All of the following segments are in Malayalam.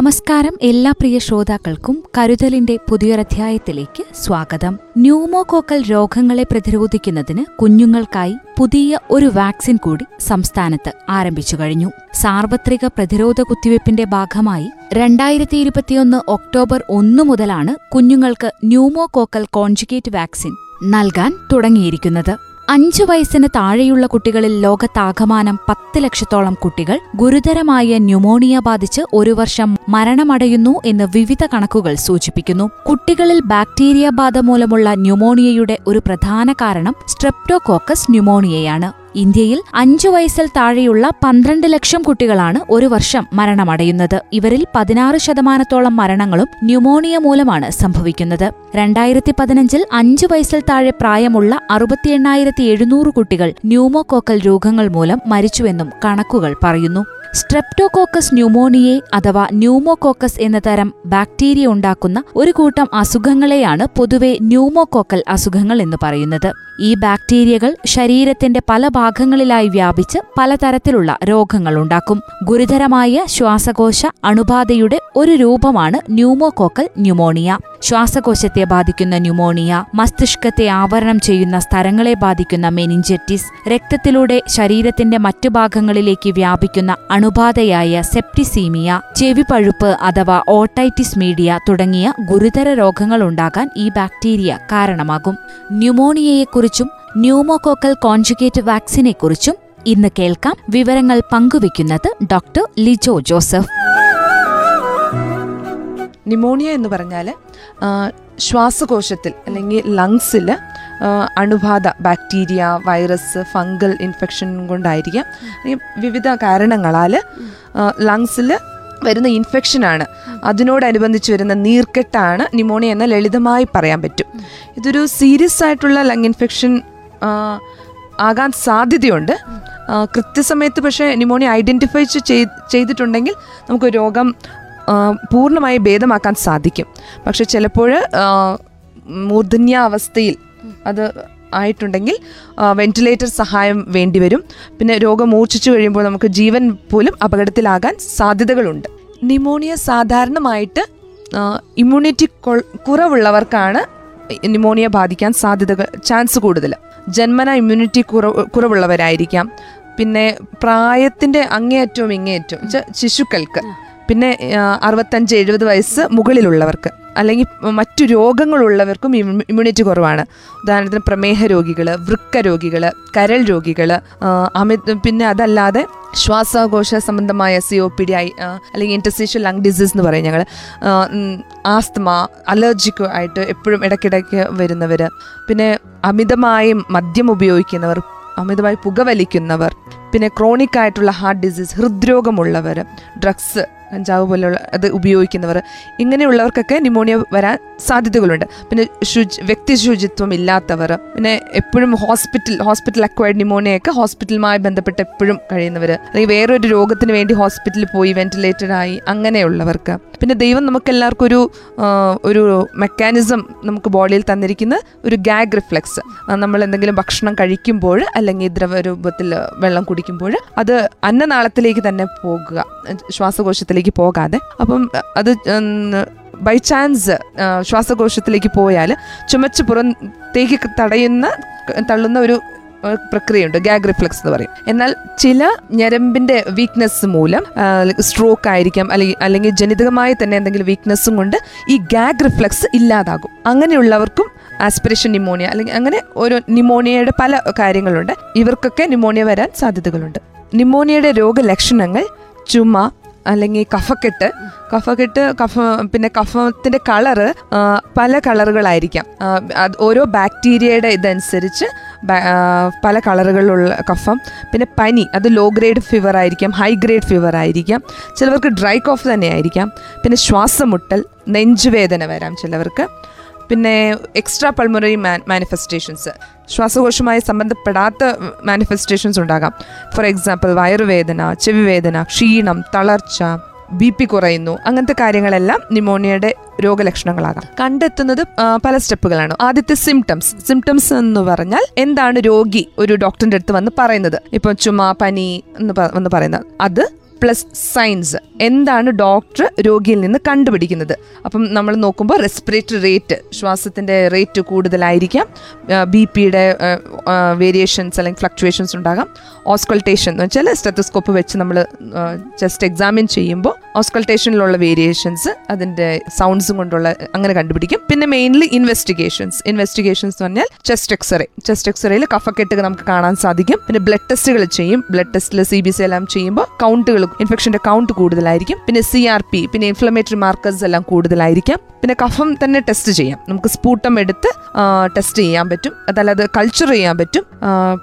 നമസ്കാരം എല്ലാ പ്രിയ ശ്രോതാക്കൾക്കും കരുതലിന്റെ പുതിയൊരധ്യായത്തിലേക്ക് സ്വാഗതം. ന്യൂമോകോക്കൽ രോഗങ്ങളെ പ്രതിരോധിക്കുന്നതിന് കുഞ്ഞുങ്ങൾക്കായി പുതിയ ഒരു വാക്സിൻ കൂടി സംസ്ഥാനത്ത് ആരംഭിച്ചു കഴിഞ്ഞു. സാർവത്രിക പ്രതിരോധ കുത്തിവയ്പ്പിന്റെ ഭാഗമായി രണ്ടായിരത്തി ഇരുപത്തിയൊന്ന് ഒക്ടോബർ ഒന്നു മുതലാണ് കുഞ്ഞുങ്ങൾക്ക് ന്യൂമോകോക്കൽ കോൺജുഗേറ്റ് വാക്സിൻ നൽകാൻ തുടങ്ങിയിരിക്കുന്നത്. അഞ്ചു വയസ്സിന് താഴെയുള്ള കുട്ടികളിൽ ലോകത്താകമാനം പത്ത് ലക്ഷത്തോളം കുട്ടികൾ ഗുരുതരമായ ന്യൂമോണിയ ബാധിച്ച് ഒരു വർഷം മരണമടയുന്നു എന്ന് വിവിധ കണക്കുകൾ സൂചിപ്പിക്കുന്നു. കുട്ടികളിൽ ബാക്ടീരിയ ബാധ മൂലമുള്ള ന്യൂമോണിയയുടെ ഒരു പ്രധാന കാരണം സ്ട്രെപ്റ്റോകോക്കസ് ന്യൂമോണിയയാണ്. ഇന്ത്യയിൽ അഞ്ചു വയസ്സിൽ താഴെയുള്ള പന്ത്രണ്ട് ലക്ഷം കുട്ടികളാണ് ഒരു വർഷം മരണമടയുന്നത്. ഇവരിൽ പതിനാറ് ശതമാനത്തോളം മരണങ്ങളും ന്യൂമോണിയ മൂലമാണ് സംഭവിക്കുന്നത്. രണ്ടായിരത്തി പതിനഞ്ചിൽ അഞ്ചു വയസ്സിൽ താഴെ പ്രായമുള്ള അറുപത്തി എണ്ണായിരത്തി എഴുന്നൂറ് കുട്ടികൾ ന്യൂമോകോക്കൽ രോഗങ്ങൾ മൂലം മരിച്ചുവെന്നും കണക്കുകൾ പറയുന്നു. സ്ട്രെപ്റ്റോകോക്കസ് ന്യൂമോണിയെ അഥവാ ന്യൂമോകോക്കസ് എന്ന തരം ബാക്ടീരിയ ഉണ്ടാക്കുന്ന ഒരു കൂട്ടം അസുഖങ്ങളെയാണ് പൊതുവെ ന്യൂമോകോക്കൽ അസുഖങ്ങൾ എന്ന് പറയുന്നത്. ഈ ബാക്ടീരിയകൾ ശരീരത്തിന്റെ പല ഭാഗങ്ങളിലായി വ്യാപിച്ച് പലതരത്തിലുള്ള രോഗങ്ങൾ ഉണ്ടാക്കും. ഗുരുതരമായ ശ്വാസകോശ അണുബാധയുടെ ഒരു രൂപമാണ് ന്യൂമോകോക്കൽ ന്യൂമോണിയ ശ്വാസകോശത്തെ ബാധിക്കുന്ന ന്യൂമോണിയ മസ്തിഷ്കത്തെ ആവരണം ചെയ്യുന്ന സ്ഥലങ്ങളെ ബാധിക്കുന്ന മെനിഞ്ചറ്റിസ് രക്തത്തിലൂടെ ശരീരത്തിന്റെ മറ്റു ഭാഗങ്ങളിലേക്ക് വ്യാപിക്കുന്ന അണുബാധയായ സെപ്റ്റിസീമിയ ചെവിപ്പഴുപ്പ് അഥവാ ഓട്ടൈറ്റിസ് മീഡിയ തുടങ്ങിയ ഗുരുതര രോഗങ്ങൾ ഉണ്ടാകാൻ ഈ ബാക്ടീരിയ കാരണമാകും. ന്യൂമോണിയയെക്കുറിച്ചും ന്യൂമോകോക്കൽ കോൺജുഗേറ്റ് വാക്സിനെക്കുറിച്ചും ഇന്ന് കേൾക്കാം വിവരങ്ങൾ പങ്കുവയ്ക്കുന്നത് ഡോക്ടർ ലിജോ ജോസഫ്. ന്യൂമോണിയ എന്ന് പറഞ്ഞാൽ ശ്വാസകോശത്തിൽ അല്ലെങ്കിൽ ലങ്സിൽ അണുബാധ ബാക്ടീരിയ വൈറസ് ഫംഗൽ ഇൻഫെക്ഷൻ കൊണ്ടായിരിക്കാം. വിവിധ കാരണങ്ങളാൽ ലങ്സിൽ വരുന്ന ഇൻഫെക്ഷനാണ്. അതിനോടനുബന്ധിച്ച് വരുന്ന നീർക്കെട്ടാണ് ന്യൂമോണിയ എന്ന് ലളിതമായി പറയാൻ പറ്റും. ഇതൊരു സീരിയസ് ആയിട്ടുള്ള ലങ് ഇൻഫെക്ഷൻ ആകാൻ സാധ്യതയുണ്ട്. കൃത്യസമയത്ത് പക്ഷേ ന്യൂമോണിയ ഐഡന്റിഫൈ ചെയ്തിട്ടുണ്ടെങ്കിൽ നമുക്ക് രോഗം പൂർണമായി ഭേദമാക്കാൻ സാധിക്കും. പക്ഷെ ചിലപ്പോൾ മൂർധന്യാവസ്ഥയിൽ അത് ആയിട്ടുണ്ടെങ്കിൽ വെന്റിലേറ്റർ സഹായം വേണ്ടി വരും പിന്നെ രോഗം മൂർച്ഛിച്ചു കഴിയുമ്പോൾ നമുക്ക് ജീവൻ പോലും അപകടത്തിലാകാൻ സാധ്യതകളുണ്ട്. ന്യൂമോണിയ സാധാരണമായിട്ട് ഇമ്മ്യൂണിറ്റി കുറവുള്ളവർക്കാണ് ന്യൂമോണിയ ബാധിക്കാൻ സാധ്യതകൾ ചാൻസ് കൂടുതൽ. ജന്മന ഇമ്മ്യൂണിറ്റി കുറവ് കുറവുള്ളവരായിരിക്കാം. പിന്നെ പ്രായത്തിന്റെ അങ്ങേയറ്റവും ഇങ്ങേയറ്റവും ശിശുക്കൾക്ക്. പിന്നെ അറുപത്തഞ്ച് എഴുപത് വയസ്സ് മുകളിലുള്ളവർക്ക് അല്ലെങ്കിൽ മറ്റു രോഗങ്ങളുള്ളവർക്കും ഇമ്മ്യൂണിറ്റി കുറവാണ്. ഉദാഹരണത്തിന് പ്രമേഹ രോഗികൾ വൃക്ക രോഗികൾ കരൾ രോഗികൾ അമിത പിന്നെ അതല്ലാതെ ശ്വാസകോശ സംബന്ധമായ C O P D I അല്ലെങ്കിൽ ഇന്റർസ്റ്റീഷ്യൽ ലങ് ഡിസീസ് എന്ന് പറയും ഞങ്ങൾ ആസ്തമ അലർജിക്ക് ആയിട്ട് എപ്പോഴും ഇടയ്ക്കിടയ്ക്ക് വരുന്നവർ പിന്നെ അമിതമായി മദ്യം ഉപയോഗിക്കുന്നവർ അമിതമായി പുകവലിക്കുന്നവർ പിന്നെ ക്രോണിക് ആയിട്ടുള്ള ഹാർട്ട് ഡിസീസ് ഹൃദ്രോഗമുള്ളവർ ഡ്രഗ്സ് കഞ്ചാവ് പോലെയുള്ള അത് ഉപയോഗിക്കുന്നവർ. ഇങ്ങനെയുള്ളവർക്കൊക്കെ ന്യൂമോണിയ വരാൻ സാധ്യതകളുണ്ട്. പിന്നെ ശുചി വ്യക്തി ശുചിത്വം ഇല്ലാത്തവർ പിന്നെ എപ്പോഴും ഹോസ്പിറ്റൽ ഹോസ്പിറ്റൽ അക്വയർഡ് ന്യൂമോണിയൊക്കെ ഹോസ്പിറ്റലുമായി ബന്ധപ്പെട്ട് എപ്പോഴും കഴിയുന്നവർ അല്ലെങ്കിൽ വേറൊരു രോഗത്തിന് വേണ്ടി ഹോസ്പിറ്റലിൽ പോയി വെന്റിലേറ്റഡ് ആയി അങ്ങനെയുള്ളവർക്ക്. പിന്നെ ദൈവം നമുക്ക് എല്ലാവർക്കും ഒരു ഒരു മെക്കാനിസം നമുക്ക് ബോഡിയിൽ തന്നിരിക്കുന്ന ഒരു ഗാഗ് റിഫ്ലെക്സ് നമ്മൾ എന്തെങ്കിലും ഭക്ഷണം കഴിക്കുമ്പോൾ അല്ലെങ്കിൽ ദ്രവരൂപത്തിൽ വെള്ളം കുടിക്കുമ്പോൾ അത് അന്നനാളത്തിലേക്ക് തന്നെ പോകുക. ശ്വാസകോശത്തിലേക്ക് ശ്വാസകോശത്തിലേക്ക് പോകാതെ. അപ്പം അത് ബൈ ചാൻസ് ശ്വാസകോശത്തിലേക്ക് പോയാൽ ചുമച്ച് പുറത്തേക്ക് തടയുന്ന തള്ളുന്ന ഒരു പ്രക്രിയയുണ്ട്. ഗാഗ് റിഫ്ലക്സ് എന്ന് പറയും. എന്നാൽ ചില ഞരമ്പിന്റെ വീക്ക്നെസ് മൂലം സ്ട്രോക്ക് ആയിരിക്കാം അല്ലെങ്കിൽ അല്ലെങ്കിൽ ജനിതകമായി തന്നെ എന്തെങ്കിലും വീക്ക്നെസ്സും കൊണ്ട് ഈ ഗാഗ് റിഫ്ലക്സ് ഇല്ലാതാകും. അങ്ങനെയുള്ളവർക്കും ആസ്പിറേഷൻ ന്യൂമോണിയ അല്ലെങ്കിൽ അങ്ങനെ ഒരു ന്യൂമോണിയയുടെ പല കാര്യങ്ങളുണ്ട്. ഇവർക്കൊക്കെ ന്യൂമോണിയ വരാൻ സാധ്യതകളുണ്ട്. ന്യൂമോണിയയുടെ രോഗലക്ഷണങ്ങൾ ചുമ അല്ലെങ്കിൽ കഫക്കെട്ട്. കഫക്കെട്ട് കഫ പിന്നെ കഫത്തിന്റെ കളറ് പല കളറുകളായിരിക്കാം. അത് ഓരോ ബാക്ടീരിയയുടെ ഇതനുസരിച്ച് പല കളറുകളിലുള്ള കഫം. പിന്നെ പനി അത് ലോ ഗ്രേഡ് ഫീവർ ആയിരിക്കാം ഹൈ ഗ്രേഡ് ഫീവർ ആയിരിക്കാം. ചിലവർക്ക് ഡ്രൈ കോഫ് തന്നെ ആയിരിക്കാം പിന്നെ ശ്വാസമുട്ടൽ നെഞ്ചുവേദന വരാം ചിലവർക്ക്. പിന്നെ എക്സ്ട്രാ പൾമറി മാനിഫെസ്റ്റേഷൻസ് ശ്വാസകോശവുമായി സംബന്ധപ്പെടാത്ത മാനിഫെസ്റ്റേഷൻസ് ഉണ്ടാകാം. ഫോർ എക്സാമ്പിൾ വയറുവേദന ചെവിവേദന ക്ഷീണം തളർച്ച ബി പി കുറയുന്നു അങ്ങനത്തെ കാര്യങ്ങളെല്ലാം ന്യൂമോണിയയുടെ രോഗലക്ഷണങ്ങളാകാം. കണ്ടെത്തുന്നത് പല സ്റ്റെപ്പുകളാണ്. ആദ്യത്തെ സിംറ്റംസ് സിംറ്റംസ് എന്ന് പറഞ്ഞാൽ എന്താണ് രോഗി ഒരു ഡോക്ടറിന്റെ അടുത്ത് വന്ന് പറയുന്നത്? ഇപ്പം ചുമ പനി എന്ന് വന്ന് പറയുന്നത്. അത് പ്ലസ് സയൻസ് എന്താണ് ഡോക്ടർ രോഗിയിൽ നിന്ന് കണ്ടുപിടിക്കുന്നത്? അപ്പം നമ്മൾ നോക്കുമ്പോൾ റെസ്പിറേറ്ററി റേറ്റ് ശ്വാസത്തിന്റെ റേറ്റ് കൂടുതലായിരിക്കാം. ബി പിയുടെ വേരിയേഷൻസ് അല്ലെങ്കിൽ ഫ്ലക്ച്വേഷൻസ് ഉണ്ടാകാം. ഓസ്കൾട്ടേഷൻ എന്ന് വെച്ചാൽ സ്റ്റെത്തോസ്കോപ്പ് വെച്ച് നമ്മൾ ജസ്റ്റ് എക്സാമിൻ ചെയ്യുമ്പോൾ ഓസ്കൾട്ടേഷനിലുള്ള വേരിയേഷൻസ് അതിന്റെ സൗണ്ട്സും കൊണ്ടുള്ള അങ്ങനെ കണ്ടുപിടിക്കും. പിന്നെ മെയിൻലി ഇൻവെസ്റ്റിഗേഷൻസ് ഇൻവെസ്റ്റിഗേഷൻസ് എന്ന് പറഞ്ഞാൽ ചെസ്റ്റ് എക്സ്റേ ചെസ്റ്റ് എക്സ്റേയിൽ കഫക്കെട്ട് നമുക്ക് കാണാൻ സാധിക്കും. പിന്നെ ബ്ലഡ് ടെസ്റ്റുകൾ ചെയ്യും. ബ്ലഡ് ടെസ്റ്റിൽ സി ബി സി എല്ലാം ചെയ്യുമ്പോൾ കൗണ്ടുകൾ ഇൻഫെക്ഷന്റെ കൗണ്ട് കൂടുതലായിരിക്കും. പിന്നെ സി ആർ പി പിന്നെ ഇൻഫ്ലമേറ്ററി മാർക്കേഴ്സ് എല്ലാം കൂടുതലായിരിക്കാം. പിന്നെ കഫം തന്നെ ടെസ്റ്റ് ചെയ്യാം. നമുക്ക് സ്പൂട്ടം എടുത്ത് ടെസ്റ്റ് ചെയ്യാൻ പറ്റും. അതല്ലാതെ കൾച്ചർ ചെയ്യാൻ പറ്റും.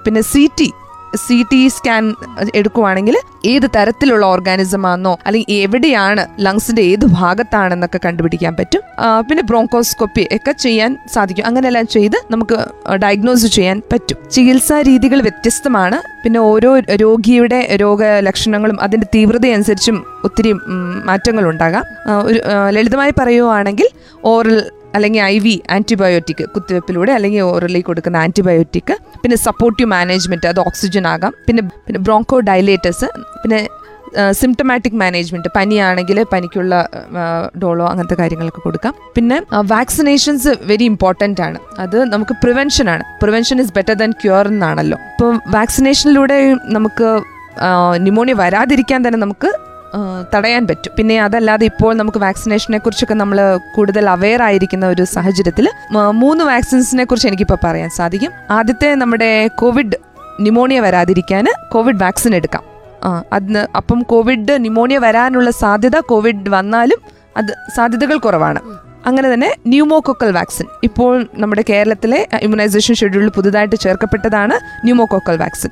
പിന്നെ C T C T scan എടുക്കുവാണെങ്കിൽ ഏത് തരത്തിലുള്ള ഓർഗാനിസം ആണെന്നോ അല്ലെങ്കിൽ എവിടെയാണ് ലങ്സിന്റെ ഏത് ഭാഗത്താണെന്നൊക്കെ കണ്ടുപിടിക്കാൻ പറ്റും. പിന്നെ ബ്രോങ്കോസ്കോപ്പി ഒക്കെ ചെയ്യാൻ സാധിക്കും. അങ്ങനെയെല്ലാം ചെയ്ത് നമുക്ക് ഡയഗ്നോസ് ചെയ്യാൻ പറ്റും. ചികിത്സാ രീതികൾ വ്യത്യസ്തമാണ്. പിന്നെ ഓരോ രോഗിയുടെ രോഗലക്ഷണങ്ങളും അതിന്റെ തീവ്രതയനുസരിച്ചും ഒത്തിരി മാറ്റങ്ങൾ ഉണ്ടാകാം ഒരു ലളിതമായി പറയുവാണെങ്കിൽ ഓറൽ അല്ലെങ്കിൽ ഐ വി ആന്റിബയോട്ടിക് കുത്തിവെപ്പിലൂടെ അല്ലെങ്കിൽ ഓറലി കൊടുക്കുന്ന ആന്റിബയോട്ടിക് പിന്നെ സപ്പോർട്ടീവ് മാനേജ്മെന്റ് അത് ഓക്സിജൻ ആകാം. പിന്നെ പിന്നെ ബ്രോങ്കോ ഡയലേറ്റസ് പിന്നെ സിംറ്റമാറ്റിക് മാനേജ്മെന്റ് പനിയാണെങ്കിൽ പനിക്കുള്ള ഡോളോ അങ്ങനത്തെ കാര്യങ്ങളൊക്കെ കൊടുക്കാം. പിന്നെ വാക്സിനേഷൻസ് വെരി ഇമ്പോർട്ടന്റ് ആണ്. അത് നമുക്ക് പ്രിവെൻഷൻ ആണ്. Prevention is better than cure എന്നാണല്ലോ. ഇപ്പം വാക്സിനേഷനിലൂടെ നമുക്ക് ന്യൂമോണിയ വരാതിരിക്കാൻ തന്നെ നമുക്ക് തടയാൻ പറ്റും. പിന്നെ അതല്ലാതെ ഇപ്പോൾ നമുക്ക് വാക്സിനേഷനെ കുറിച്ചൊക്കെ നമ്മൾ കൂടുതൽ അവെയർ ആയിരിക്കുന്ന ഒരു സാഹചര്യത്തിൽ മൂന്ന് വാക്സിൻസിനെ കുറിച്ച് എനിക്കിപ്പോൾ പറയാൻ സാധിക്കും. ആദ്യത്തെ നമ്മുടെ കോവിഡ് ന്യൂമോണിയ വരാതിരിക്കാൻ കോവിഡ് വാക്സിൻ എടുക്കാം. ആ അതിന് അപ്പം കോവിഡ് ന്യൂമോണിയ വരാനുള്ള സാധ്യത കോവിഡ് വന്നാലും അത് സാധ്യതകൾ കുറവാണ്. അങ്ങനെ തന്നെ ന്യൂമോകോക്കൽ വാക്സിൻ. ഇപ്പോൾ നമ്മുടെ കേരളത്തിലെ ഇമ്മ്യൂണൈസേഷൻ ഷെഡ്യൂളിൽ പുതുതായിട്ട് ചേർക്കപ്പെട്ടതാണ് ന്യൂമോകോക്കൽ വാക്സിൻ.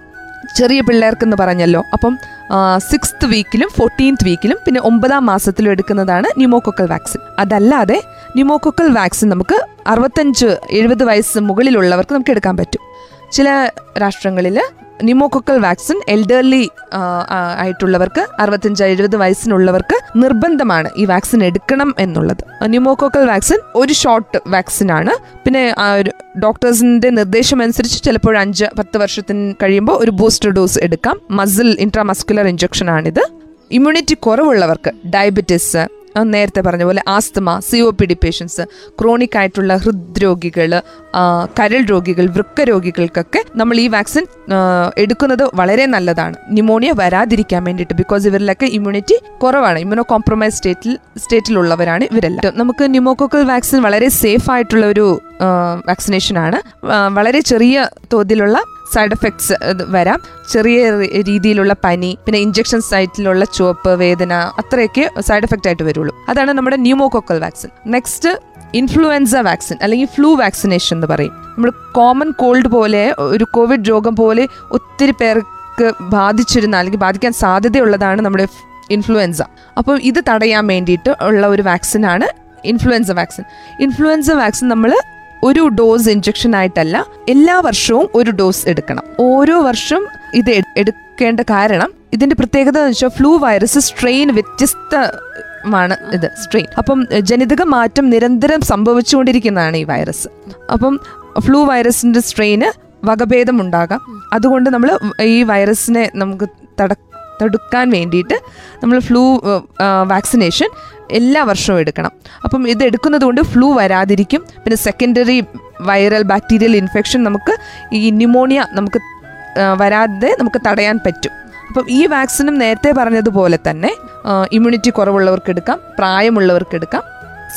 ചെറിയ പിള്ളേർക്കെന്ന് പറഞ്ഞല്ലോ. അപ്പം സിക്സ്ത് വീക്കിലും ഫോർട്ടീൻത്ത് വീക്കിലും പിന്നെ ഒമ്പതാം മാസത്തിലും എടുക്കുന്നതാണ് ന്യൂമോകൊക്കൽ വാക്സിൻ അതല്ലാതെ ന്യൂമോകൊക്കൽ വാക്സിൻ നമുക്ക് അറുപത്തഞ്ച് എഴുപത് വയസ്സ് മുകളിലുള്ളവർക്ക് നമുക്ക് എടുക്കാൻ പറ്റും. ചില രാഷ്ട്രങ്ങളിൽ ന്യൂമോകൊക്കൽ വാക്സിൻ എൽഡർലി ആയിട്ടുള്ളവർക്ക് അറുപത്തഞ്ച് എഴുപത് വയസ്സിനുള്ളവർക്ക് നിർബന്ധമാണ് ഈ വാക്സിൻ എടുക്കണം എന്നുള്ളത്. ന്യൂമോക്കോക്കൽ വാക്സിൻ ഒരു ഷോട്ട് വാക്സിൻ ആണ് പിന്നെ ഡോക്ടേഴ്സിന്റെ നിർദ്ദേശം അനുസരിച്ച് ചിലപ്പോൾ അഞ്ച് പത്ത് വർഷത്തിന് കഴിയുമ്പോൾ ഒരു ബൂസ്റ്റർ ഡോസ് എടുക്കാം. മസിൽ ഇൻട്രാമസ്കുലർ ഇഞ്ചക്ഷൻ ആണിത് ഇമ്മ്യൂണിറ്റി കുറവുള്ളവർക്ക് ഡയബറ്റിസ് നേരത്തെ പറഞ്ഞ പോലെ asthma C O P D patients chronic ആയിട്ടുള്ള ഹൃദ്രോഗികൾ കരൾ രോഗികൾ വൃക്ക രോഗികൾക്കൊക്കെ നമ്മൾ ഈ വാക്സിൻ എടുക്കുന്നത് വളരെ നല്ലതാണ്. ന്യൂമോണിയ വരാതിരിക്കാൻ വേണ്ടിയിട്ട് ബിക്കോസ് ഇവരിലൊക്കെ ഇമ്മ്യൂണിറ്റി കുറവാണ്. ഇമ്മ്യൂണോ കോംപ്രമൈസ് സ്റ്റേറ്റിൽ സ്റ്റേറ്റിലുള്ളവരാണ് ഇവരെല്ലാം നമുക്ക് ന്യൂമോക്കോക്കൽ വാക്സിൻ വളരെ സേഫ് ആയിട്ടുള്ള ഒരു വാക്സിനേഷൻ ആണ്. വളരെ ചെറിയ തോതിലുള്ള സൈഡ് എഫക്ട്സ് വരാം. ചെറിയ രീതിയിലുള്ള പനി പിന്നെ ഇഞ്ചക്ഷൻ സൈറ്റിലുള്ള ചുവപ്പ് വേദന അത്രയൊക്കെ സൈഡ് എഫക്റ്റ് ആയിട്ട് വരുള്ളൂ. അതാണ് നമ്മുടെ pneumococcal vaccine next influenza vaccine അല്ലെങ്കിൽ ഫ്ലൂ വാക്സിനേഷൻ എന്ന് പറയും. നമ്മൾ കോമൺ കോൾഡ് പോലെ ഒരു കോവിഡ് രോഗം പോലെ ഒത്തിരി പേർക്ക് ബാധിച്ചിരുന്ന അല്ലെങ്കിൽ ബാധിക്കാൻ സാധ്യതയുള്ളതാണ് നമ്മുടെ ഇൻഫ്ലുവൻസ അപ്പോൾ ഇത് തടയാൻ വേണ്ടിയിട്ട് ഉള്ള ഒരു വാക്സിനാണ് ഇൻഫ്ലുവൻസ വാക്സിൻ ഇൻഫ്ലുവൻസ വാക്സിൻ നമ്മൾ ഒരു ഡോസ് ഇഞ്ചക്ഷൻ ആയിട്ടല്ല എല്ലാ വർഷവും ഒരു ഡോസ് എടുക്കണം. ഓരോ വർഷം ഇത് എടുക്കേണ്ട കാരണം ഇതിന്റെ പ്രത്യേകത എന്ന് വെച്ചാൽ ഫ്ലൂ വൈറസ് സ്ട്രെയിൻ വ്യത്യസ്ത മാണ് ഇത് സ്ട്രെയിൻ അപ്പം ജനിതക മാറ്റം നിരന്തരം സംഭവിച്ചുകൊണ്ടിരിക്കുന്നതാണ് ഈ വൈറസ് അപ്പം ഫ്ലൂ വൈറസിന്റെ സ്ട്രെയിന് വകഭേദം ഉണ്ടാകാം അതുകൊണ്ട് നമ്മൾ ഈ വൈറസിനെ നമുക്ക് തട തടുക്കാൻ വേണ്ടിയിട്ട് നമ്മൾ ഫ്ലൂ വാക്സിനേഷൻ എല്ലാ വർഷവും എടുക്കണം. അപ്പം ഇത് എടുക്കുന്നത് കൊണ്ട് ഫ്ലൂ വരാതിരിക്കും. പിന്നെ സെക്കൻഡറി വൈറൽ ബാക്ടീരിയൽ ഇൻഫെക്ഷൻ നമുക്ക് ഈ ന്യൂമോണിയ നമുക്ക് വരാതെ നമുക്ക് തടയാൻ പറ്റും. അപ്പം ഈ വാക്സിനും നേരത്തെ പറഞ്ഞതുപോലെ തന്നെ ഇമ്മ്യൂണിറ്റി കുറവുള്ളവർക്ക് എടുക്കാം പ്രായമുള്ളവർക്ക് എടുക്കാം.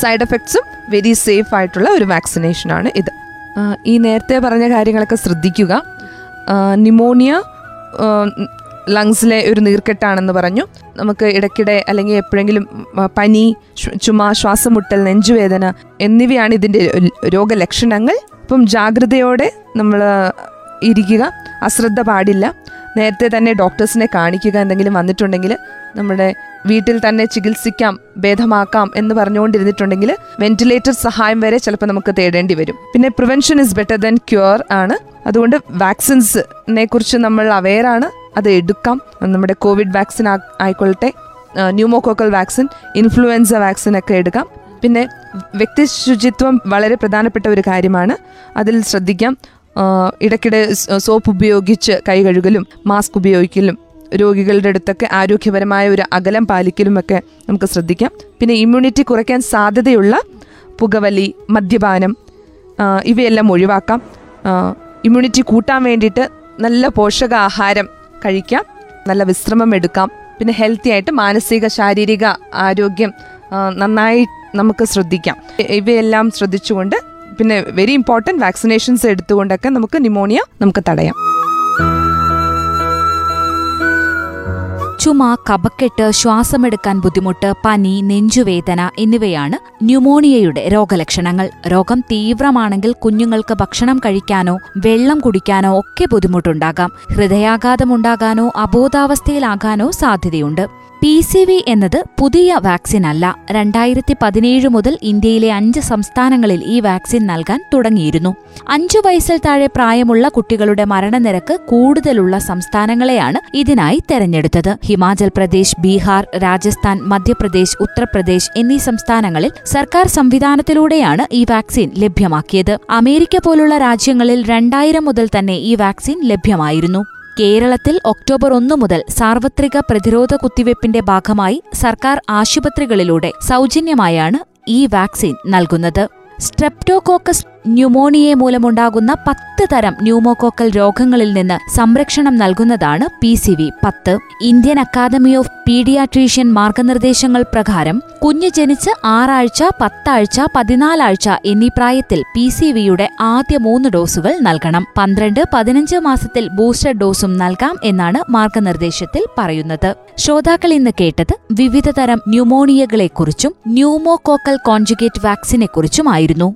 സൈഡ് എഫക്ട്സും വെരി സേഫ് ആയിട്ടുള്ള ഒരു വാക്സിനേഷനാണ് ഇത്. ഈ നേരത്തെ പറഞ്ഞ കാര്യങ്ങളൊക്കെ ശ്രദ്ധിക്കുക. ന്യൂമോണിയ ലങ്സിലെ ഒരു നീർക്കെട്ടാണെന്ന് പറഞ്ഞു. നമുക്ക് ഇടയ്ക്കിടെ അല്ലെങ്കിൽ എപ്പോഴെങ്കിലും പനി ചുമ ശ്വാസമുട്ടൽ നെഞ്ചുവേദന എന്നിവയാണ് ഇതിന്റെ രോഗലക്ഷണങ്ങൾ. അപ്പം ജാഗ്രതയോടെ നമ്മൾ ഇരിക്കുക. അശ്രദ്ധ പാടില്ല. നേരത്തെ തന്നെ ഡോക്ടേഴ്സിനെ കാണിക്കുക എന്തെങ്കിലും വന്നിട്ടുണ്ടെങ്കിൽ നമ്മുടെ വീട്ടിൽ തന്നെ ചികിത്സിക്കാം ഭേദമാക്കാം എന്ന് പറഞ്ഞുകൊണ്ടിരുന്നിട്ടുണ്ടെങ്കിൽ വെന്റിലേറ്റർ സഹായം വരെ ചിലപ്പോൾ നമുക്ക് തേടേണ്ടി വരും. പിന്നെ prevention is better than cure ആണ്. അതുകൊണ്ട് വാക്സിൻസിനെ കുറിച്ച് നമ്മൾ അവെയറാണ് അത് എടുക്കാം നമ്മുടെ കോവിഡ് വാക്സിൻ ആയിക്കൊള്ളട്ടെ. ന്യൂമോകോക്കൽ വാക്സിൻ ഇൻഫ്ലുവൻസ വാക്സിൻ ഒക്കെ എടുക്കാം. പിന്നെ വ്യക്തി ശുചിത്വം വളരെ പ്രധാനപ്പെട്ട ഒരു കാര്യമാണ്. അതിൽ ശ്രദ്ധിക്കാം. ഇടയ്ക്കിടെ സോപ്പ് ഉപയോഗിച്ച് കൈ കഴുകലും മാസ്ക് ഉപയോഗിക്കലും രോഗികളുടെ അടുത്തൊക്കെ ആരോഗ്യപരമായ ഒരു അകലം പാലിക്കലുമൊക്കെ നമുക്ക് ശ്രദ്ധിക്കാം. പിന്നെ ഇമ്മ്യൂണിറ്റി കുറയ്ക്കാൻ സാധ്യതയുള്ള പുകവലി മദ്യപാനം ഇവയെല്ലാം ഒഴിവാക്കാം. ഇമ്മ്യൂണിറ്റി കൂട്ടാൻ വേണ്ടിയിട്ട് നല്ല പോഷകാഹാരം കഴിക്കാം. നല്ല വിശ്രമം എടുക്കാം. പിന്നെ ഹെൽത്തി ആയിട്ട് മാനസിക ശാരീരിക ആരോഗ്യം നന്നായി നമുക്ക് ശ്രദ്ധിക്കാം. ഇവയെല്ലാം ശ്രദ്ധിച്ചുകൊണ്ട് പിന്നെ വെരി ഇമ്പോർട്ടന്റ് വാക്സിനേഷൻസ് എടുത്തുകൊണ്ടൊക്കെ നമുക്ക് ന്യൂമോണിയ നമുക്ക് തടയാം. ചുമ കപക്കെട്ട് ശ്വാസമെടുക്കാൻ ബുദ്ധിമുട്ട് പനി നെഞ്ചുവേദന എന്നിവയാണ് ന്യൂമോണിയയുടെ രോഗലക്ഷണങ്ങൾ. രോഗം തീവ്രമാണെങ്കിൽ കുഞ്ഞുങ്ങൾക്ക് ഭക്ഷണം കഴിക്കാനോ വെള്ളം കുടിക്കാനോ ഒക്കെ ബുദ്ധിമുട്ടുണ്ടാകാം. ഹൃദയാഘാതമുണ്ടാകാനോ അബോധാവസ്ഥയിലാകാനോ സാധ്യതയുണ്ട്. പി സി വി എന്നത് പുതിയ വാക്സിൻ അല്ല. രണ്ടായിരത്തി പതിനേഴ് മുതൽ ഇന്ത്യയിലെ അഞ്ച് സംസ്ഥാനങ്ങളിൽ ഈ വാക്സിൻ നൽകാൻ തുടങ്ങിയിരുന്നു. അഞ്ചു വയസ്സിൽ താഴെ പ്രായമുള്ള കുട്ടികളുടെ മരണനിരക്ക് കൂടുതലുള്ള സംസ്ഥാനങ്ങളെയാണ് ഇതിനായി തെരഞ്ഞെടുത്തത്. ഹിമാചൽ പ്രദേശ് ബീഹാർ രാജസ്ഥാൻ മധ്യപ്രദേശ് ഉത്തർപ്രദേശ് എന്നീ സംസ്ഥാനങ്ങളിൽ സർക്കാർ സംവിധാനത്തിലൂടെയാണ് ഈ വാക്സിൻ ലഭ്യമാക്കിയത്. അമേരിക്ക പോലുള്ള രാജ്യങ്ങളിൽ രണ്ടായിരം മുതൽ തന്നെ ഈ വാക്സിൻ ലഭ്യമായിരുന്നു. കേരളത്തിൽ ഒക്ടോബർ ഒന്നു മുതൽ സാർവത്രിക പ്രതിരോധ കുത്തിവയ്പ്പിന്റെ ഭാഗമായി സർക്കാർ ആശുപത്രികളിലൂടെ സൗജന്യമായാണ് ഈ വാക്സിൻ നൽകുന്നത്. സ്ട്രെപ്റ്റോകോക്കസ് ന്യൂമോണിയെ മൂലമുണ്ടാകുന്ന പത്ത് തരം ന്യൂമോകോക്കൽ രോഗങ്ങളിൽ നിന്ന് സംരക്ഷണം നൽകുന്നതാണ് പി സി വി. പത്ത് ഇന്ത്യൻ അക്കാദമി ഓഫ് പീഡിയാട്രീഷ്യൻ മാർഗനിർദ്ദേശങ്ങൾ പ്രകാരം കുഞ്ഞു ജനിച്ച് ആറാഴ്ച പത്താഴ്ച പതിനാലാഴ്ച എന്നീ പ്രായത്തിൽ പി സി വിയുടെ ആദ്യ മൂന്ന് ഡോസുകൾ നൽകണം. പന്ത്രണ്ട് പതിനഞ്ച് മാസത്തിൽ ബൂസ്റ്റർ ഡോസും നൽകാം എന്നാണ് മാർഗനിർദ്ദേശത്തിൽ പറയുന്നത്. ശ്രോതാക്കൾ ഇന്ന് കേട്ടത് വിവിധ തരം ന്യൂമോണിയകളെക്കുറിച്ചും ന്യൂമോകോക്കൽ കോൺജുഗേറ്റ് വാക്സിനെക്കുറിച്ചുമായിരുന്നു.